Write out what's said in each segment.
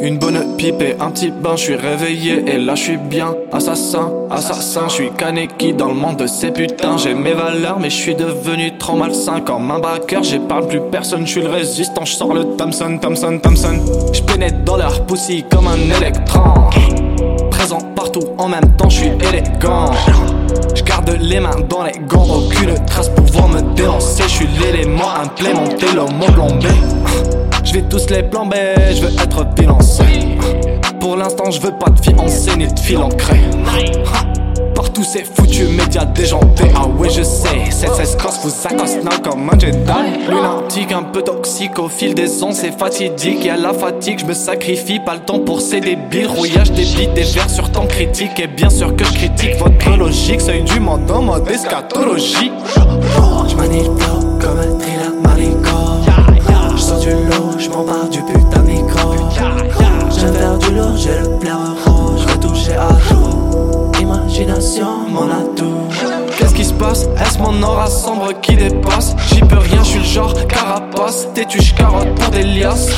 Une bonne pipe et un petit bain, je suis réveillé et là je suis bien. Assassin, assassin, je suis Kaneki dans le monde de ces putains. J'ai mes valeurs mais je suis devenu trop malsain. Comme un braqueur, j'épargne plus personne, je suis le résistant. Je sors le Thompson, Thompson, Thompson. Je pénètre dans leur poussi comme un électron. Présent partout en même temps, je suis élégant les mains dans les gants, aucune trace pour pouvoir me dénoncer. Je suis l'élément implémenté, l'homme plombé. Je vais tous les plomber, je veux être financé. Pour l'instant, je veux pas de fiancé ni de fil ancré. Par tous ces foutus médias déjantés, ah ouais, je sais. Cette 16 cross vous accoste now comme un Jedi. Lunatique, un peu toxique au fil des ans, c'est fatidique. Y'a la fatigue, je me sacrifie, pas le temps pour ces débiles. Rouillage des bites, des vers sur temps critique. Et bien sûr que je critique votre logique, seuil du monde en mode eschatologie. Je le comme un thriller marigot Je sors du lot, je m'embarque du putain micro J'aime faire du lourd, j'ai le plaire rouge Je veux toucher à Est-ce mon aura sombre qui dépasse J'y peux rien, je suis le genre carapace. Têtu, carotte pour des liasses.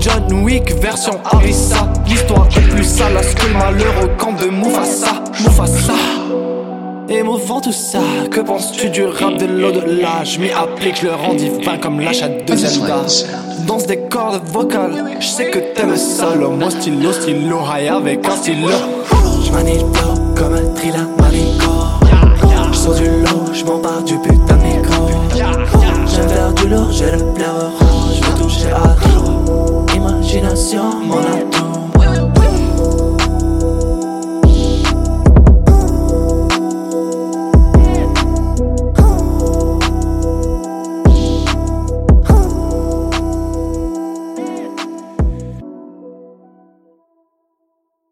John Wick version Harissa. L'histoire est plus salace que le malheur au camp de Mufasa. Mufasa. Émouvant tout ça, que penses-tu du rap de l'au-delà? Je m'y applique, je le rends divin comme l'achat de Zelda. Danse des cordes vocales, je sais que t'aimes ça. Le mot stylo, stylo, high avec un stylo. Je le comme un thriller Je sors du du putain micro. J'aime faire du lourd, j'ai le plaire rouge Je veux toucher à tout Imagination,